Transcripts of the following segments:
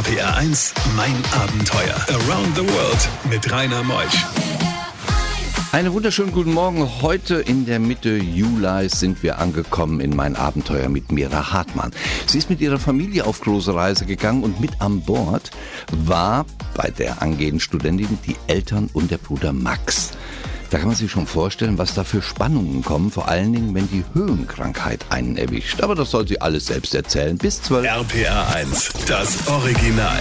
RPR 1, mein Abenteuer. Around the World mit Rainer Meusch. Einen wunderschönen guten Morgen. Heute in der Mitte Juli sind wir angekommen in mein Abenteuer mit Mira Hartmann. Sie ist mit ihrer Familie auf große Reise gegangen und mit an Bord war bei der angehenden Studentin die Eltern und der Bruder Max. Da kann man sich schon vorstellen, was da für Spannungen kommen, vor allen Dingen, wenn die Höhenkrankheit einen erwischt. Aber das soll sie alles selbst erzählen. Bis 12. RPR 1, das Original.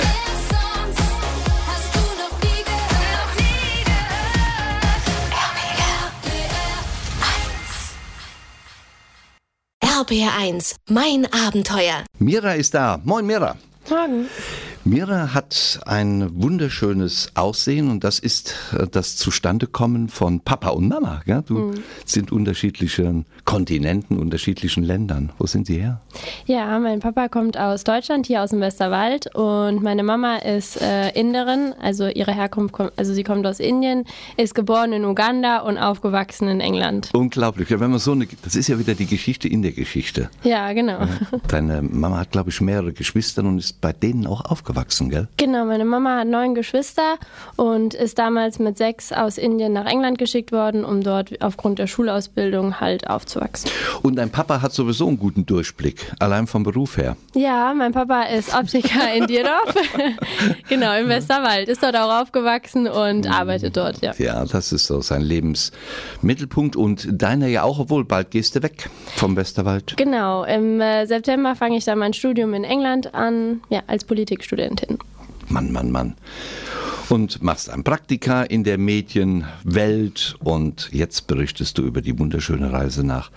RPR 1, mein Abenteuer. Mira ist da. Moin, Mira. Morgen. Mira hat ein wunderschönes Aussehen und das ist äh, das Zustandekommen von Papa und Mama. Gell? Du sind unterschiedlichen Kontinenten, unterschiedlichen Ländern. Wo sind sie her? Ja, mein Papa kommt aus Deutschland, hier aus dem Westerwald und meine Mama ist äh, Inderin, also ihre Herkunft kommt, also sie kommt aus Indien, ist geboren in Uganda und aufgewachsen in England. Unglaublich. Ja, wenn man so eine, das ist ja wieder die Geschichte in der Geschichte. Ja, genau. Deine Mama hat, glaube ich, mehrere Geschwister und ist bei denen auch aufgewachsen, gell? Genau, meine Mama hat neun Geschwister und ist damals mit sechs aus Indien nach England geschickt worden, um dort aufgrund der Schulausbildung halt aufzuwachsen. Und dein Papa hat sowieso einen guten Durchblick, allein vom Beruf her. Ja, mein Papa ist Optiker in Dierdorf, genau, im Westerwald, ist dort auch aufgewachsen und arbeitet dort, ja. Ja, das ist so sein Lebensmittelpunkt und deiner ja auch, obwohl bald gehst du weg vom Westerwald. Genau, im äh, September fange ich dann mein Studium in England an, ja, als Politikstudentin. Mann, Mann, Mann. Und machst ein Praktika in der Medienwelt und jetzt berichtest du über die wunderschöne Reise nach,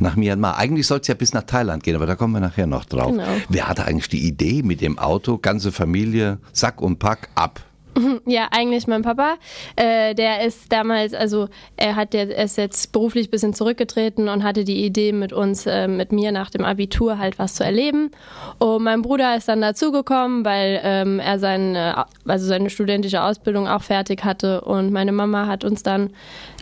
nach Myanmar. Eigentlich soll es ja bis nach Thailand gehen, aber da kommen wir nachher noch drauf. Genau. Wer hatte eigentlich die Idee mit dem Auto, ganze Familie, Sack und Pack ab? Ja, eigentlich mein Papa. Äh, der ist damals, also er hat der, er ist jetzt beruflich ein bisschen zurückgetreten und hatte die Idee mit uns, äh, mit mir nach dem Abitur halt was zu erleben. Und mein Bruder ist dann dazugekommen, weil ähm, er seine, also seine studentische Ausbildung auch fertig hatte und meine Mama hat uns dann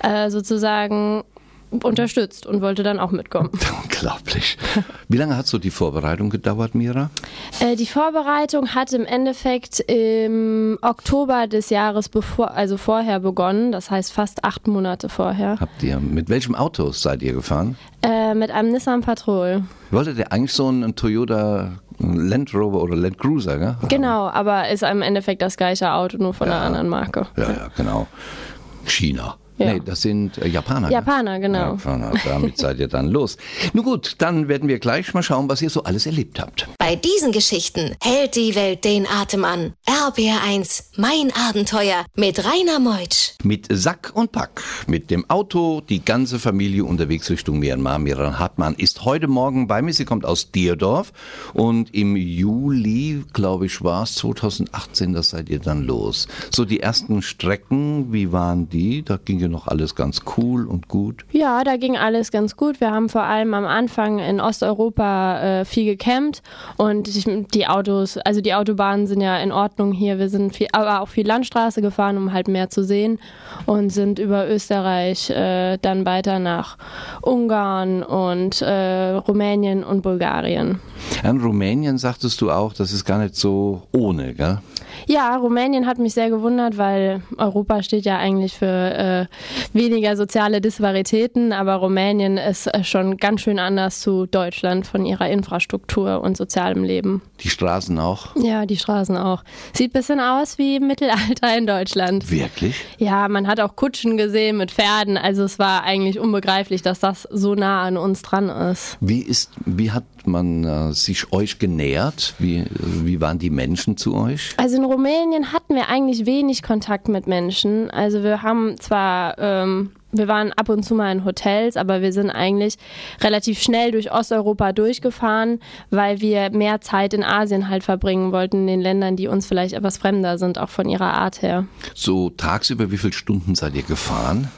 äh, sozusagen unterstützt und wollte dann auch mitkommen. Unglaublich. Wie lange hat so die Vorbereitung gedauert, Mira? Äh, die Vorbereitung hat im Endeffekt im Oktober des Jahres bevor, also vorher begonnen, das heißt fast acht Monate vorher, Habt ihr, mit welchem Auto seid ihr gefahren? äh, mit einem Nissan Patrol. Wolltet ihr eigentlich so einen Toyota Land Rover oder Land Cruiser, gell? Genau, aber ist im Endeffekt das gleiche Auto, nur von einer anderen Marke. Ja, ja, genau. China. Ja. Nee, das sind äh, Japaner. gell? Japaner, genau. Japaner, damit seid ihr dann los. Nun gut, dann werden wir gleich mal schauen, was ihr so alles erlebt habt. Bei diesen Geschichten hält die Welt den Atem an. RPR 1, mein Abenteuer mit Rainer Meutsch. Mit Sack und Pack, mit dem Auto, die ganze Familie unterwegs Richtung Myanmar. Miran Hartmann ist heute Morgen bei mir. Sie kommt aus Dierdorf und im Juli, glaube ich, war es 2018, da seid ihr dann los. So die ersten Strecken, wie waren die? Da ging ja noch alles ganz cool und gut. Ja, da ging alles ganz gut. Wir haben vor allem am Anfang in Osteuropa äh, viel gecampt und ich, die Autos, also die Autobahnen sind ja in Ordnung hier. Wir sind viel, aber auch viel Landstraße gefahren, um halt mehr zu sehen und sind über Österreich äh, dann weiter nach Ungarn und äh, Rumänien und Bulgarien. In Rumänien sagtest du auch, das ist gar nicht so ohne, gell? Ja, Rumänien hat mich sehr gewundert, weil Europa steht ja eigentlich für äh, weniger soziale Disparitäten, aber Rumänien ist äh, schon ganz schön anders zu Deutschland von ihrer Infrastruktur und sozialem Leben. Die Straßen auch. Ja, die Straßen auch. Sieht bisschen aus wie im Mittelalter in Deutschland. Wirklich? Ja, man hat auch Kutschen gesehen mit Pferden, also es war eigentlich unbegreiflich, dass das so nah an uns dran ist. Wie ist, wie hat man äh, sich euch genähert? Wie, wie waren die Menschen zu euch? Also in Rumänien hatten wir eigentlich wenig Kontakt mit Menschen. Also wir haben zwar, ähm, wir waren ab und zu mal in Hotels, aber wir sind eigentlich relativ schnell durch Osteuropa durchgefahren, weil wir mehr Zeit in Asien halt verbringen wollten, in den Ländern, die uns vielleicht etwas fremder sind, auch von ihrer Art her. So tagsüber, wie viele Stunden seid ihr gefahren?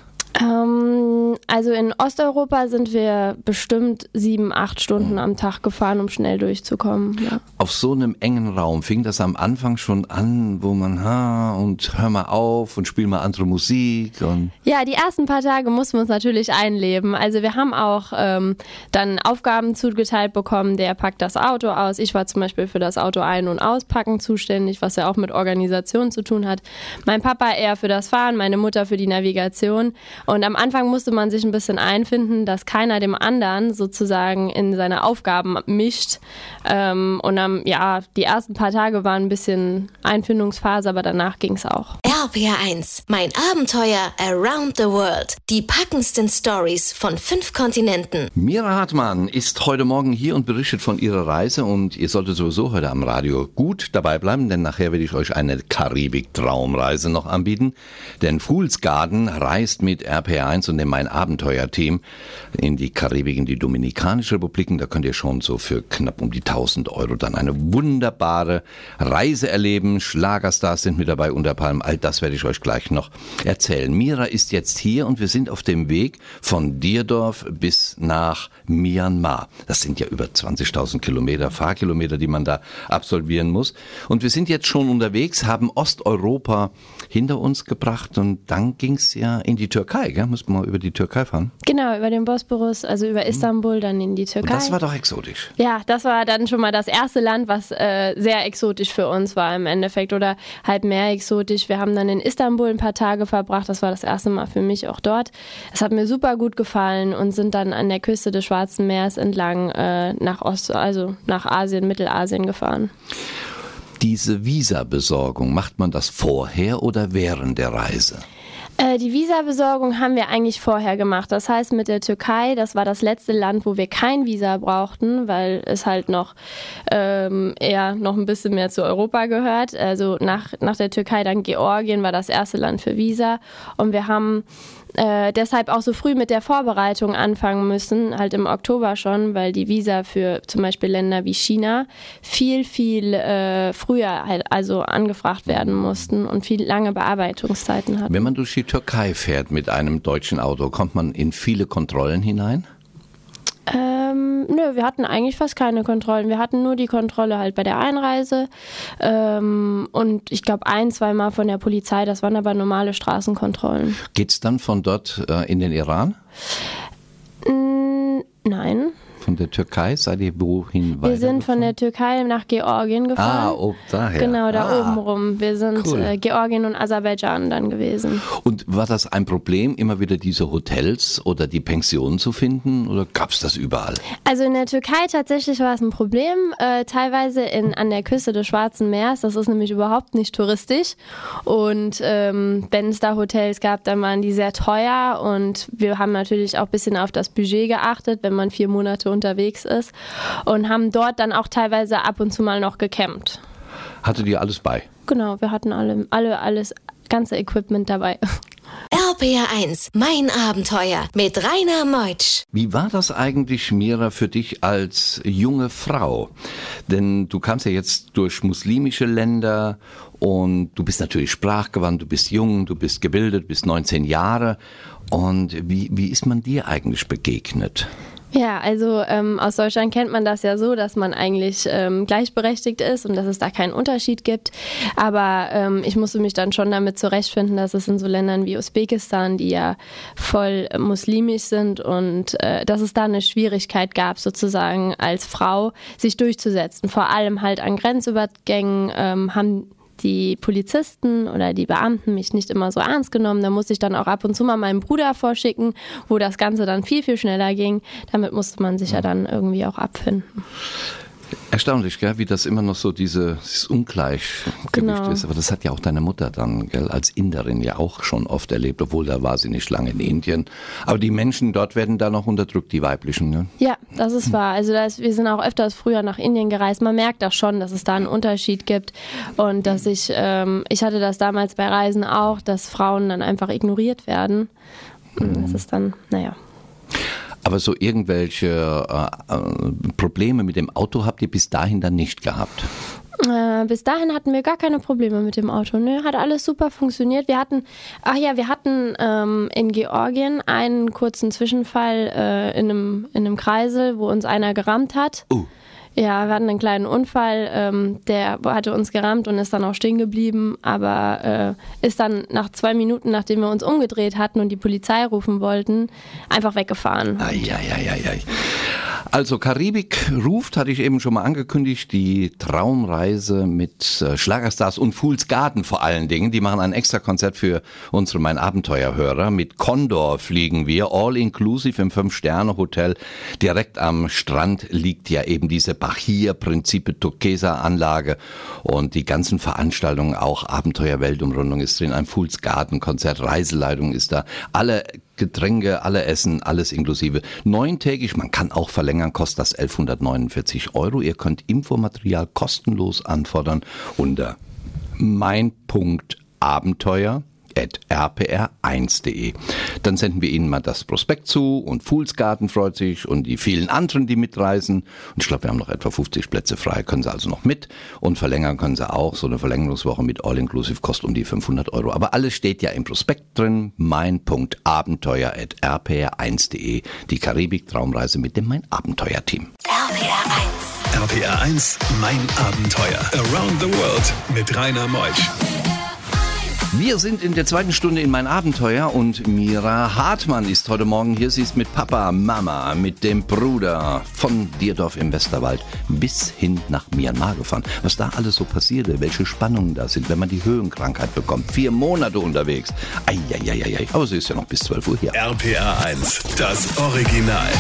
Ähm, Also in Osteuropa sind wir bestimmt sieben, acht Stunden am Tag gefahren, um schnell durchzukommen. Ja. Auf so einem engen Raum fing das am Anfang schon an, wo man, ha, und hör mal auf und spiel mal andere Musik. Und ja, die ersten paar Tage mussten wir uns natürlich einleben. Also wir haben auch ähm, dann Aufgaben zugeteilt bekommen, der packt das Auto aus. Ich war zum Beispiel für das Auto ein- und auspacken zuständig, was ja auch mit Organisation zu tun hat. Mein Papa eher für das Fahren, meine Mutter für die Navigation. Und am Anfang musste man sich ein bisschen einfinden, dass keiner dem anderen sozusagen in seine Aufgaben mischt. Ähm, und dann, ja, die ersten paar Tage waren ein bisschen Einfindungsphase, aber danach ging es auch. RPR1, mein Abenteuer Around the World. Die packendsten Stories von fünf Kontinenten. Mira Hartmann ist heute Morgen hier und berichtet von ihrer Reise und ihr solltet sowieso heute am Radio gut dabei bleiben, denn nachher werde ich euch eine Karibik-Traumreise noch anbieten. Denn Fools Garden reist mit RPR1 und dem Mein Abenteuer-Team in die Karibik, in die Dominikanische Republik. Da könnt ihr schon so für knapp um die 1000 Euro dann eine wunderbare Reise erleben. Schlagerstars sind mit dabei, unter Palm. All das werde ich euch gleich noch erzählen. Mira ist jetzt hier und wir sind auf dem Weg von Dierdorf bis nach Myanmar. Das sind ja über 20.000 Kilometer, Fahrkilometer, die man da absolvieren muss. Und wir sind jetzt schon unterwegs, haben Osteuropa hinter uns gebracht und dann ging es ja in die Türkei, gell? Muss man mal über die Türkei fahren? Genau, über den Bosporus, also über Istanbul, dann in die Türkei. Und das war doch exotisch. Ja, das war dann schon mal das erste Land, was äh, sehr exotisch für uns war im Endeffekt oder halt mehr exotisch. Wir haben dann in Istanbul ein paar Tage verbracht. Das war das erste Mal für mich auch dort. Es hat mir super gut gefallen und sind dann an der Küste des Schwarzen Meeres entlang äh, nach Ost, also nach Asien, Mittelasien gefahren. Diese Visabesorgung, macht man das vorher oder während der Reise? Äh, die Visabesorgung haben wir eigentlich vorher gemacht. Das heißt, mit der Türkei, das war das letzte Land, wo wir kein Visa brauchten, weil es halt noch ähm, eher noch ein bisschen mehr zu Europa gehört. Also nach, nach der Türkei dann Georgien war das erste Land für Visa. Und wir haben äh, deshalb auch so früh mit der Vorbereitung anfangen müssen, halt im Oktober schon, weil die Visa für zum Beispiel Länder wie China viel, viel äh, früher halt also angefragt werden mussten und viel lange Bearbeitungszeiten hatten. Wenn man durch die Türkei fährt mit einem deutschen Auto, kommt man in viele Kontrollen hinein? Ähm, nö, wir hatten eigentlich fast keine Kontrollen. Wir hatten nur die Kontrolle halt bei der Einreise ähm, und ich glaube ein, zweimal von der Polizei. Das waren aber normale Straßenkontrollen. Geht's dann von dort äh, in den Iran? Nein. Von der Türkei seid ihr wohin Wir sind von der Türkei nach Georgien gefahren. Ah, oh, daher. Genau, da ah. oben rum. Wir sind Cool. äh, Georgien und Aserbaidschan dann gewesen. Und war das ein Problem, immer wieder diese Hotels oder die Pensionen zu finden oder gab's das überall? Also in der Türkei tatsächlich war es ein Problem, äh, teilweise in, an der Küste des Schwarzen Meeres. Das ist nämlich überhaupt nicht touristisch. Und ähm, wenn es da Hotels gab, dann waren die sehr teuer. Und wir haben natürlich auch ein bisschen auf das Budget geachtet, wenn man vier Monate unterwegs ist. Und haben dort dann auch teilweise ab und zu mal noch gecampt. Hattet ihr alles bei? Genau, wir hatten alle, alle alles, ganze Equipment dabei. RPR1, mein Abenteuer mit Rainer Meutsch. Wie war das eigentlich, Mira, für dich als junge Frau? Denn du kamst ja jetzt durch muslimische Länder und du bist natürlich sprachgewandt, du bist jung, du bist gebildet, bist 19 Jahre. Und wie, wie ist man dir eigentlich begegnet? Ja, also ähm, aus Deutschland kennt man das ja so, dass man eigentlich ähm, gleichberechtigt ist und dass es da keinen Unterschied gibt. Aber ähm, ich musste mich dann schon damit zurechtfinden, dass es in so Ländern wie Usbekistan, die ja voll äh, muslimisch sind und äh, dass es da eine Schwierigkeit gab, sozusagen als Frau sich durchzusetzen. Vor allem halt an Grenzübergängen ähm, haben die Polizisten oder die Beamten mich nicht immer so ernst genommen. Da musste ich dann auch ab und zu mal meinen Bruder vorschicken, wo das Ganze dann viel, viel schneller ging. Damit musste man sich ja dann irgendwie auch abfinden. Erstaunlich, gell? wie das immer noch so diese, dieses Ungleichgewicht Genau. ist. Aber das hat ja auch deine Mutter dann gell, als Inderin ja auch schon oft erlebt, obwohl da war sie nicht lange in Indien. Aber die Menschen dort werden da noch unterdrückt, die weiblichen. Ne? Ja, das ist wahr. Also das, wir sind auch öfters früher nach Indien gereist. Man merkt das schon, dass es da einen Unterschied gibt und dass ich, ähm, ich hatte das damals bei Reisen auch, dass Frauen dann einfach ignoriert werden. Und das ist dann, naja. Aber so irgendwelche äh, äh, Probleme mit dem Auto habt ihr bis dahin dann nicht gehabt? Äh, bis dahin hatten wir gar keine Probleme mit dem Auto. Ne? Hat alles super funktioniert. Wir hatten, ach ja, wir hatten ähm, in Georgien einen kurzen Zwischenfall äh, in, einem, in einem Kreisel, wo uns einer gerammt hat. Uh. Ja, wir hatten einen kleinen Unfall, ähm, der hatte uns gerammt und ist dann auch stehen geblieben, aber äh, ist dann nach zwei Minuten, nachdem wir uns umgedreht hatten und die Polizei rufen wollten, einfach weggefahren. Ai, ai, ai, ai, ai. Also Karibik ruft, hatte ich eben schon mal angekündigt, die Traumreise mit äh, Schlagerstars und Fools Garden vor allen Dingen. Die machen ein extra Konzert für unsere Mein Abenteuerhörer. Mit Condor fliegen wir, all inclusive im Fünf-Sterne-Hotel. Direkt am Strand liegt ja eben diese Bachir Principe Turquesa Anlage und die ganzen Veranstaltungen, auch Abenteuer-Weltumrundung ist drin, ein Fools Garden Konzert, Reiseleitung ist da. Alle Getränke, alle Essen, alles inklusive. Neuntägig, man kann auch verlängern, kostet das 1149 Euro. Ihr könnt Infomaterial kostenlos anfordern unter mein.abenteuer rpr1.de. Dann senden wir Ihnen mal das Prospekt zu und Foolsgarten freut sich und die vielen anderen, die mitreisen. Und ich glaube, wir haben noch etwa 50 Plätze frei, können Sie also noch mit und verlängern können Sie auch. So eine Verlängerungswoche mit All-Inclusive kostet um die 500 Euro. Aber alles steht ja im Prospekt drin. mein.abenteuer.rpr1.de. Die Karibik-Traumreise mit dem Mein Abenteuer-Team. RPR 1. RPR 1, mein Abenteuer. Around the World mit Rainer Meusch. Wir sind in der zweiten Stunde in mein Abenteuer und Mira Hartmann ist heute Morgen hier. Sie ist mit Papa, Mama, mit dem Bruder von Dierdorf im Westerwald bis hin nach Myanmar gefahren. Was da alles so passierte, welche Spannungen da sind, wenn man die Höhenkrankheit bekommt. Vier Monate unterwegs. Eieieiei. Aber sie ist ja noch bis 12 Uhr hier. RPR 1, das Original.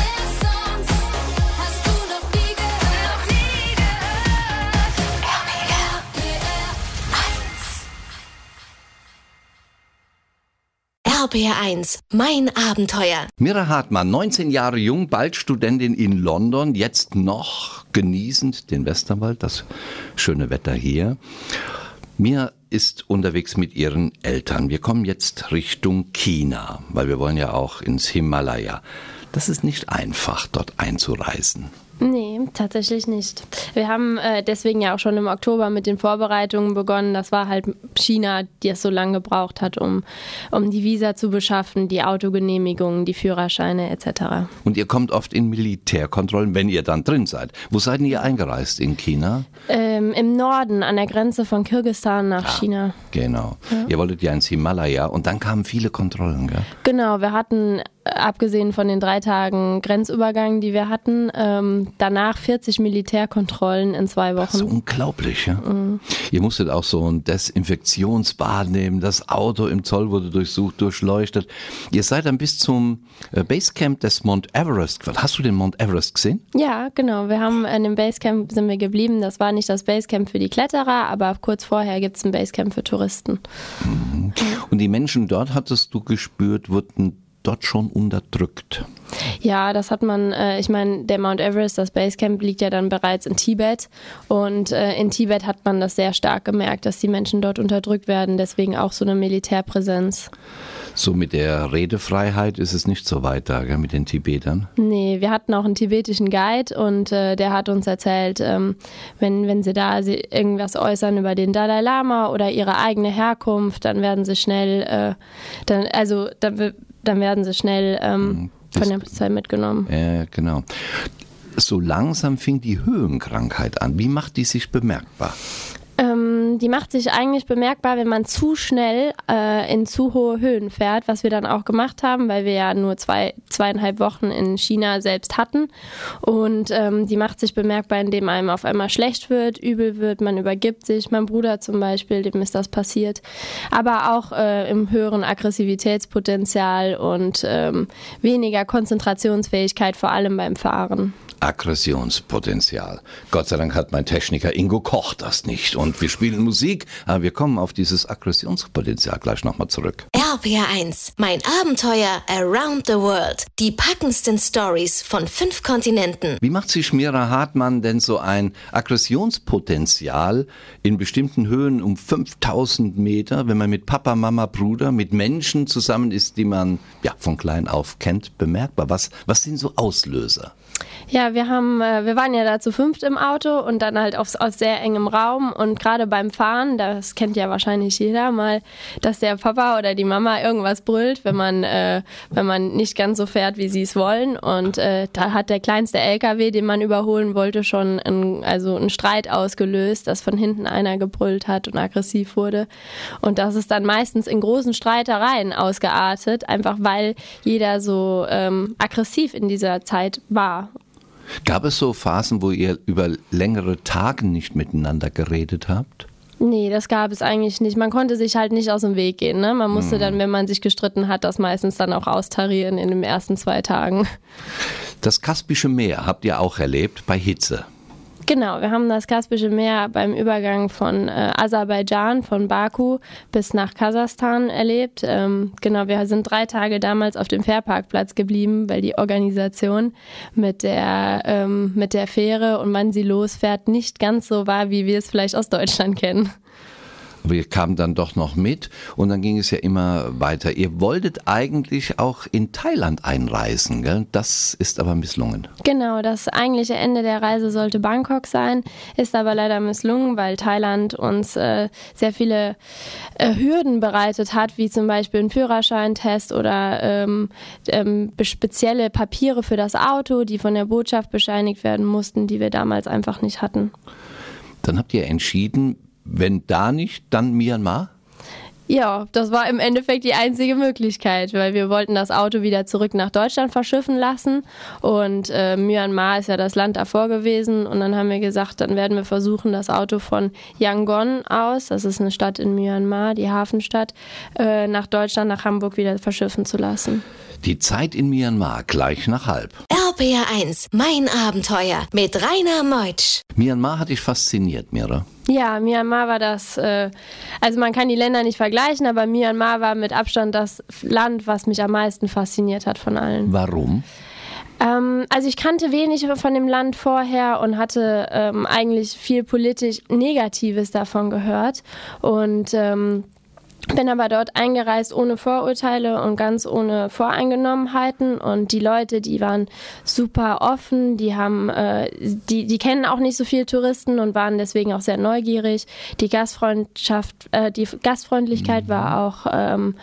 RPR 1, mein Abenteuer. Mira Hartmann, 19 Jahre jung, bald Studentin in London, jetzt noch genießend den Westerwald, das schöne Wetter hier. Mira ist unterwegs mit ihren Eltern. Wir kommen jetzt Richtung China, weil wir wollen ja auch ins Himalaya. Das ist nicht einfach, dort einzureisen. Nee, tatsächlich nicht. Wir haben äh, deswegen ja auch schon im Oktober mit den Vorbereitungen begonnen. Das war halt China, die es so lange gebraucht hat, um, um die Visa zu beschaffen, die Autogenehmigungen, die Führerscheine etc. Und ihr kommt oft in Militärkontrollen, wenn ihr dann drin seid. Wo seid ihr eingereist in China? Ähm, Im Norden, an der Grenze von Kirgisistan nach Ah. China. Genau. Ihr wolltet ja ins Himalaya und dann kamen viele Kontrollen, gell? Genau, wir hatten, abgesehen von den drei Tagen Grenzübergang, die wir hatten, ähm, danach 40 Militärkontrollen in zwei Das ist Wochen. unglaublich, ja. Ihr musstet auch so ein Desinfektionsbad nehmen. Das Auto im Zoll wurde durchsucht, durchleuchtet. Ihr seid dann bis zum äh, Basecamp des Mount Everest. Hast du den Mount Everest gesehen? Ja, genau. Wir haben in dem Basecamp sind wir geblieben. Das war nicht das Basecamp für die Kletterer, aber kurz vorher gibt es ein Basecamp für Touristen. Und die Menschen dort, hattest du gespürt, wurden dort schon unterdrückt. Ja, das hat man, äh, ich meine, der Mount Everest, das Basecamp liegt ja dann bereits in Tibet und äh, in Tibet hat man das sehr stark gemerkt, dass die Menschen dort unterdrückt werden, deswegen auch so eine Militärpräsenz. So mit der Redefreiheit ist es nicht so weit da, gell, mit den Tibetern. Nee, wir hatten auch einen tibetischen Guide und äh, der hat uns erzählt, ähm, wenn, wenn sie da irgendwas äußern über den Dalai Lama oder ihre eigene Herkunft, dann werden sie schnell, äh, dann, also dann, dann werden sie schnell ähm, von der Polizei mitgenommen. Ja, genau. So langsam fing die Höhenkrankheit an. Wie macht die sich bemerkbar? Die macht sich eigentlich bemerkbar, wenn man zu schnell äh, in zu hohe Höhen fährt, was wir dann auch gemacht haben, weil wir ja nur zwei, zweieinhalb Wochen in China selbst hatten. Und ähm, die macht sich bemerkbar, indem einem auf einmal schlecht wird, übel wird, man übergibt sich. Mein Bruder zum Beispiel, dem ist das passiert. Aber auch äh, im höheren Aggressivitätspotenzial und ähm, weniger Konzentrationsfähigkeit, vor allem beim Fahren. Aggressionspotenzial. Gott sei Dank hat mein Techniker Ingo Koch das nicht. Und wir spielen Musik, aber wir kommen auf dieses Aggressionspotenzial gleich nochmal zurück. RPR1, mein Abenteuer Around the World. Die packendsten Stories von fünf Kontinenten. Wie macht sich Mira Hartmann denn so ein Aggressionspotenzial in bestimmten Höhen um 5000 Meter, wenn man mit Papa, Mama, Bruder, mit Menschen zusammen ist, die man ja von klein auf kennt, bemerkbar? Was, was sind so Auslöser? Ja, wir haben, äh, wir waren ja da zu fünft im Auto und dann halt auf, auf sehr engem Raum. Und gerade beim Fahren, das kennt ja wahrscheinlich jeder mal, dass der Papa oder die Mama irgendwas brüllt, wenn man, äh, wenn man nicht ganz so fährt, wie sie es wollen. Und äh, da hat der kleinste LKW, den man überholen wollte, schon ein, also einen Streit ausgelöst, dass von hinten einer gebrüllt hat und aggressiv wurde. Und das ist dann meistens in großen Streitereien ausgeartet, einfach weil jeder so ähm, aggressiv in dieser Zeit war Gab es so Phasen, wo ihr über längere Tage nicht miteinander geredet habt? Nee, das gab es eigentlich nicht. Man konnte sich halt nicht aus dem Weg gehen. Ne? Man musste hm. dann, wenn man sich gestritten hat, das meistens dann auch austarieren in den ersten zwei Tagen. Das Kaspische Meer habt ihr auch erlebt bei Hitze. Genau, wir haben das Kaspische Meer beim Übergang von äh, Aserbaidschan, von Baku bis nach Kasachstan erlebt. Ähm, genau, wir sind drei Tage damals auf dem Fährparkplatz geblieben, weil die Organisation mit der, ähm, mit der Fähre und wann sie losfährt nicht ganz so war, wie wir es vielleicht aus Deutschland kennen wir kamen dann doch noch mit und dann ging es ja immer weiter. Ihr wolltet eigentlich auch in Thailand einreisen, gell? das ist aber misslungen. Genau, das eigentliche Ende der Reise sollte Bangkok sein, ist aber leider misslungen, weil Thailand uns äh, sehr viele äh, Hürden bereitet hat, wie zum Beispiel ein Führerscheintest oder ähm, ähm, spezielle Papiere für das Auto, die von der Botschaft bescheinigt werden mussten, die wir damals einfach nicht hatten. Dann habt ihr entschieden, wenn da nicht, dann Myanmar? Ja, das war im Endeffekt die einzige Möglichkeit, weil wir wollten das Auto wieder zurück nach Deutschland verschiffen lassen und äh, Myanmar ist ja das Land davor gewesen und dann haben wir gesagt, dann werden wir versuchen, das Auto von Yangon aus, das ist eine Stadt in Myanmar, die Hafenstadt, äh, nach Deutschland, nach Hamburg wieder verschiffen zu lassen. Die Zeit in Myanmar gleich nach halb. RPR1, mein Abenteuer mit Rainer Meutsch. Myanmar hat dich fasziniert, Mira. Ja, Myanmar war das, äh, also man kann die Länder nicht vergleichen, aber Myanmar war mit Abstand das Land, was mich am meisten fasziniert hat von allen. Warum? Ähm, also ich kannte wenig von dem Land vorher und hatte ähm, eigentlich viel politisch Negatives davon gehört und ähm, bin aber dort eingereist ohne Vorurteile und ganz ohne Voreingenommenheiten und die Leute, die waren super offen, die haben, äh, die, die kennen auch nicht so viele Touristen und waren deswegen auch sehr neugierig. Die Gastfreundschaft, äh, die Gastfreundlichkeit mhm. war auch ähm,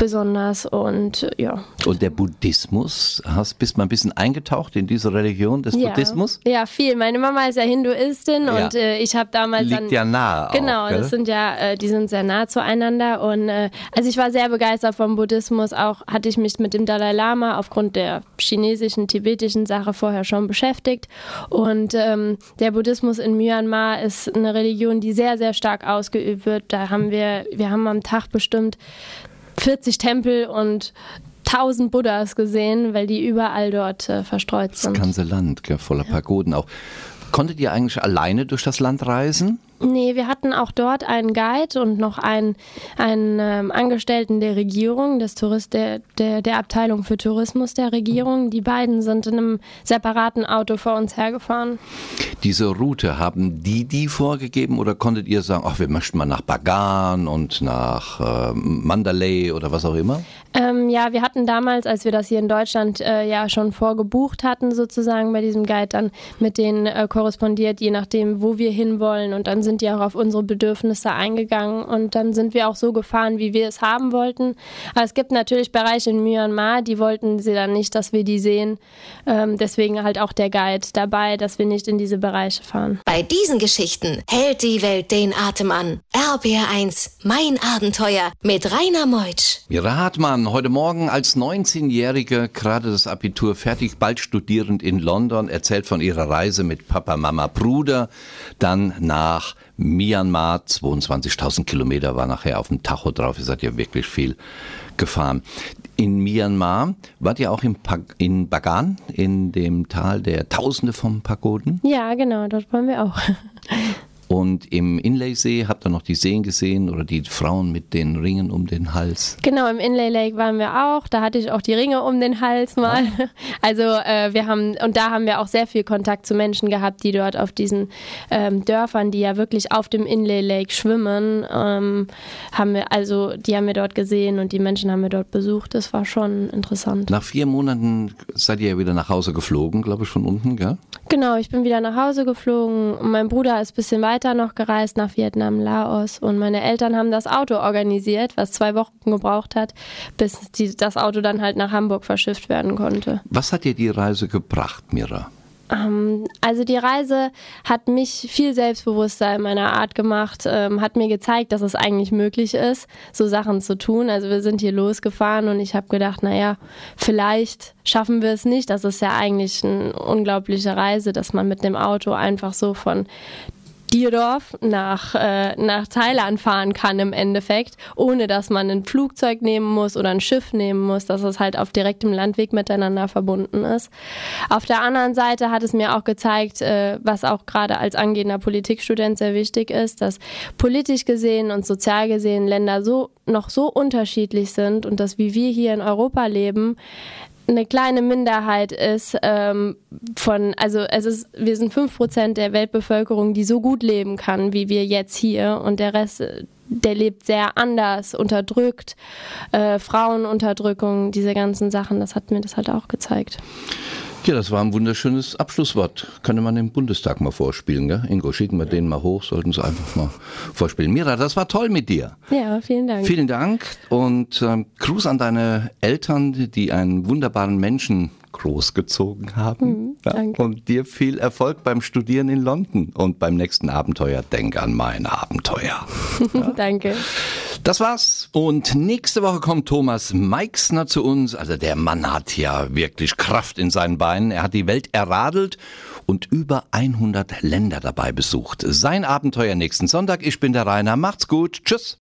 besonders und ja. Und der Buddhismus, hast, bist mal ein bisschen eingetaucht in diese Religion des ja. Buddhismus? Ja, viel. Meine Mama ist ja Hinduistin ja. und äh, ich habe damals Liegt dann, ja nah. Genau, auch, das sind ja, äh, die sind sehr nah zueinander und äh, also ich war sehr begeistert vom Buddhismus. Auch hatte ich mich mit dem Dalai Lama aufgrund der chinesischen, tibetischen Sache vorher schon beschäftigt und ähm, der Buddhismus in Myanmar ist eine Religion, die sehr, sehr stark ausgeübt wird. Da haben wir, wir haben am Tag bestimmt 40 Tempel und 1000 Buddhas gesehen, weil die überall dort äh, verstreut sind. Das ganze Land, ja, voller Pagoden auch. Konntet ihr eigentlich alleine durch das Land reisen? Nee, wir hatten auch dort einen Guide und noch einen, einen ähm, Angestellten der Regierung, des Tourist, der, der, der Abteilung für Tourismus der Regierung. Die beiden sind in einem separaten Auto vor uns hergefahren. Diese Route, haben die die vorgegeben oder konntet ihr sagen, ach, wir möchten mal nach Bagan und nach äh, Mandalay oder was auch immer? Ähm, ja, wir hatten damals, als wir das hier in Deutschland äh, ja schon vorgebucht hatten, sozusagen bei diesem Guide, dann mit denen äh, korrespondiert, je nachdem, wo wir hinwollen. Und dann sind die auch auf unsere Bedürfnisse eingegangen. Und dann sind wir auch so gefahren, wie wir es haben wollten. Aber es gibt natürlich Bereiche in Myanmar, die wollten sie dann nicht, dass wir die sehen. Ähm, deswegen halt auch der Guide dabei, dass wir nicht in diese Bereiche fahren. Bei diesen Geschichten hält die Welt den Atem an. RBR1, mein Abenteuer mit Rainer Meutsch. Mira Hartmann Mann, heute Morgen als 19-Jährige, gerade das Abitur fertig, bald studierend in London, erzählt von ihrer Reise mit Papa, Mama, Bruder, dann nach Myanmar, 22.000 Kilometer war nachher auf dem Tacho drauf, ihr seid ja wirklich viel gefahren. In Myanmar wart ihr auch in, in Bagan, in dem Tal der Tausende von Pagoden? Ja, genau, dort waren wir auch. Und im Inleysee habt ihr noch die Seen gesehen oder die Frauen mit den Ringen um den Hals? Genau, im Inlay Lake waren wir auch. Da hatte ich auch die Ringe um den Hals mal. Ah. Also äh, wir haben, und da haben wir auch sehr viel Kontakt zu Menschen gehabt, die dort auf diesen ähm, Dörfern, die ja wirklich auf dem Inlay Lake schwimmen, ähm, haben wir, also die haben wir dort gesehen und die Menschen haben wir dort besucht. Das war schon interessant. Nach vier Monaten seid ihr ja wieder nach Hause geflogen, glaube ich, von unten, gell? Genau, ich bin wieder nach Hause geflogen. Mein Bruder ist ein bisschen weiter noch gereist nach Vietnam, Laos und meine Eltern haben das Auto organisiert, was zwei Wochen gebraucht hat, bis die, das Auto dann halt nach Hamburg verschifft werden konnte. Was hat dir die Reise gebracht, Mira? Ähm, also die Reise hat mich viel selbstbewusster in meiner Art gemacht, ähm, hat mir gezeigt, dass es eigentlich möglich ist, so Sachen zu tun. Also wir sind hier losgefahren und ich habe gedacht, naja, vielleicht schaffen wir es nicht. Das ist ja eigentlich eine unglaubliche Reise, dass man mit dem Auto einfach so von Dierdorf nach, äh, nach Thailand fahren kann im Endeffekt, ohne dass man ein Flugzeug nehmen muss oder ein Schiff nehmen muss, dass es halt auf direktem Landweg miteinander verbunden ist. Auf der anderen Seite hat es mir auch gezeigt, äh, was auch gerade als angehender Politikstudent sehr wichtig ist, dass politisch gesehen und sozial gesehen Länder so noch so unterschiedlich sind und dass wie wir hier in Europa leben, eine kleine Minderheit ist ähm, von, also es ist, wir sind fünf Prozent der Weltbevölkerung, die so gut leben kann, wie wir jetzt hier und der Rest, der lebt sehr anders, unterdrückt, äh, Frauenunterdrückung, diese ganzen Sachen, das hat mir das halt auch gezeigt. Ja, das war ein wunderschönes Abschlusswort. Könnte man im Bundestag mal vorspielen, gell? Ingo, schicken wir den mal hoch, sollten sie einfach mal vorspielen. Mira, das war toll mit dir. Ja, vielen Dank. Vielen Dank und ähm, Gruß an deine Eltern, die einen wunderbaren Menschen großgezogen haben. Mhm, ja, und dir viel Erfolg beim Studieren in London und beim nächsten Abenteuer. Denk an mein Abenteuer. Ja. Danke. Das war's. Und nächste Woche kommt Thomas Meixner zu uns. Also der Mann hat ja wirklich Kraft in seinen Beinen. Er hat die Welt erradelt und über 100 Länder dabei besucht. Sein Abenteuer nächsten Sonntag. Ich bin der Rainer. Macht's gut. Tschüss.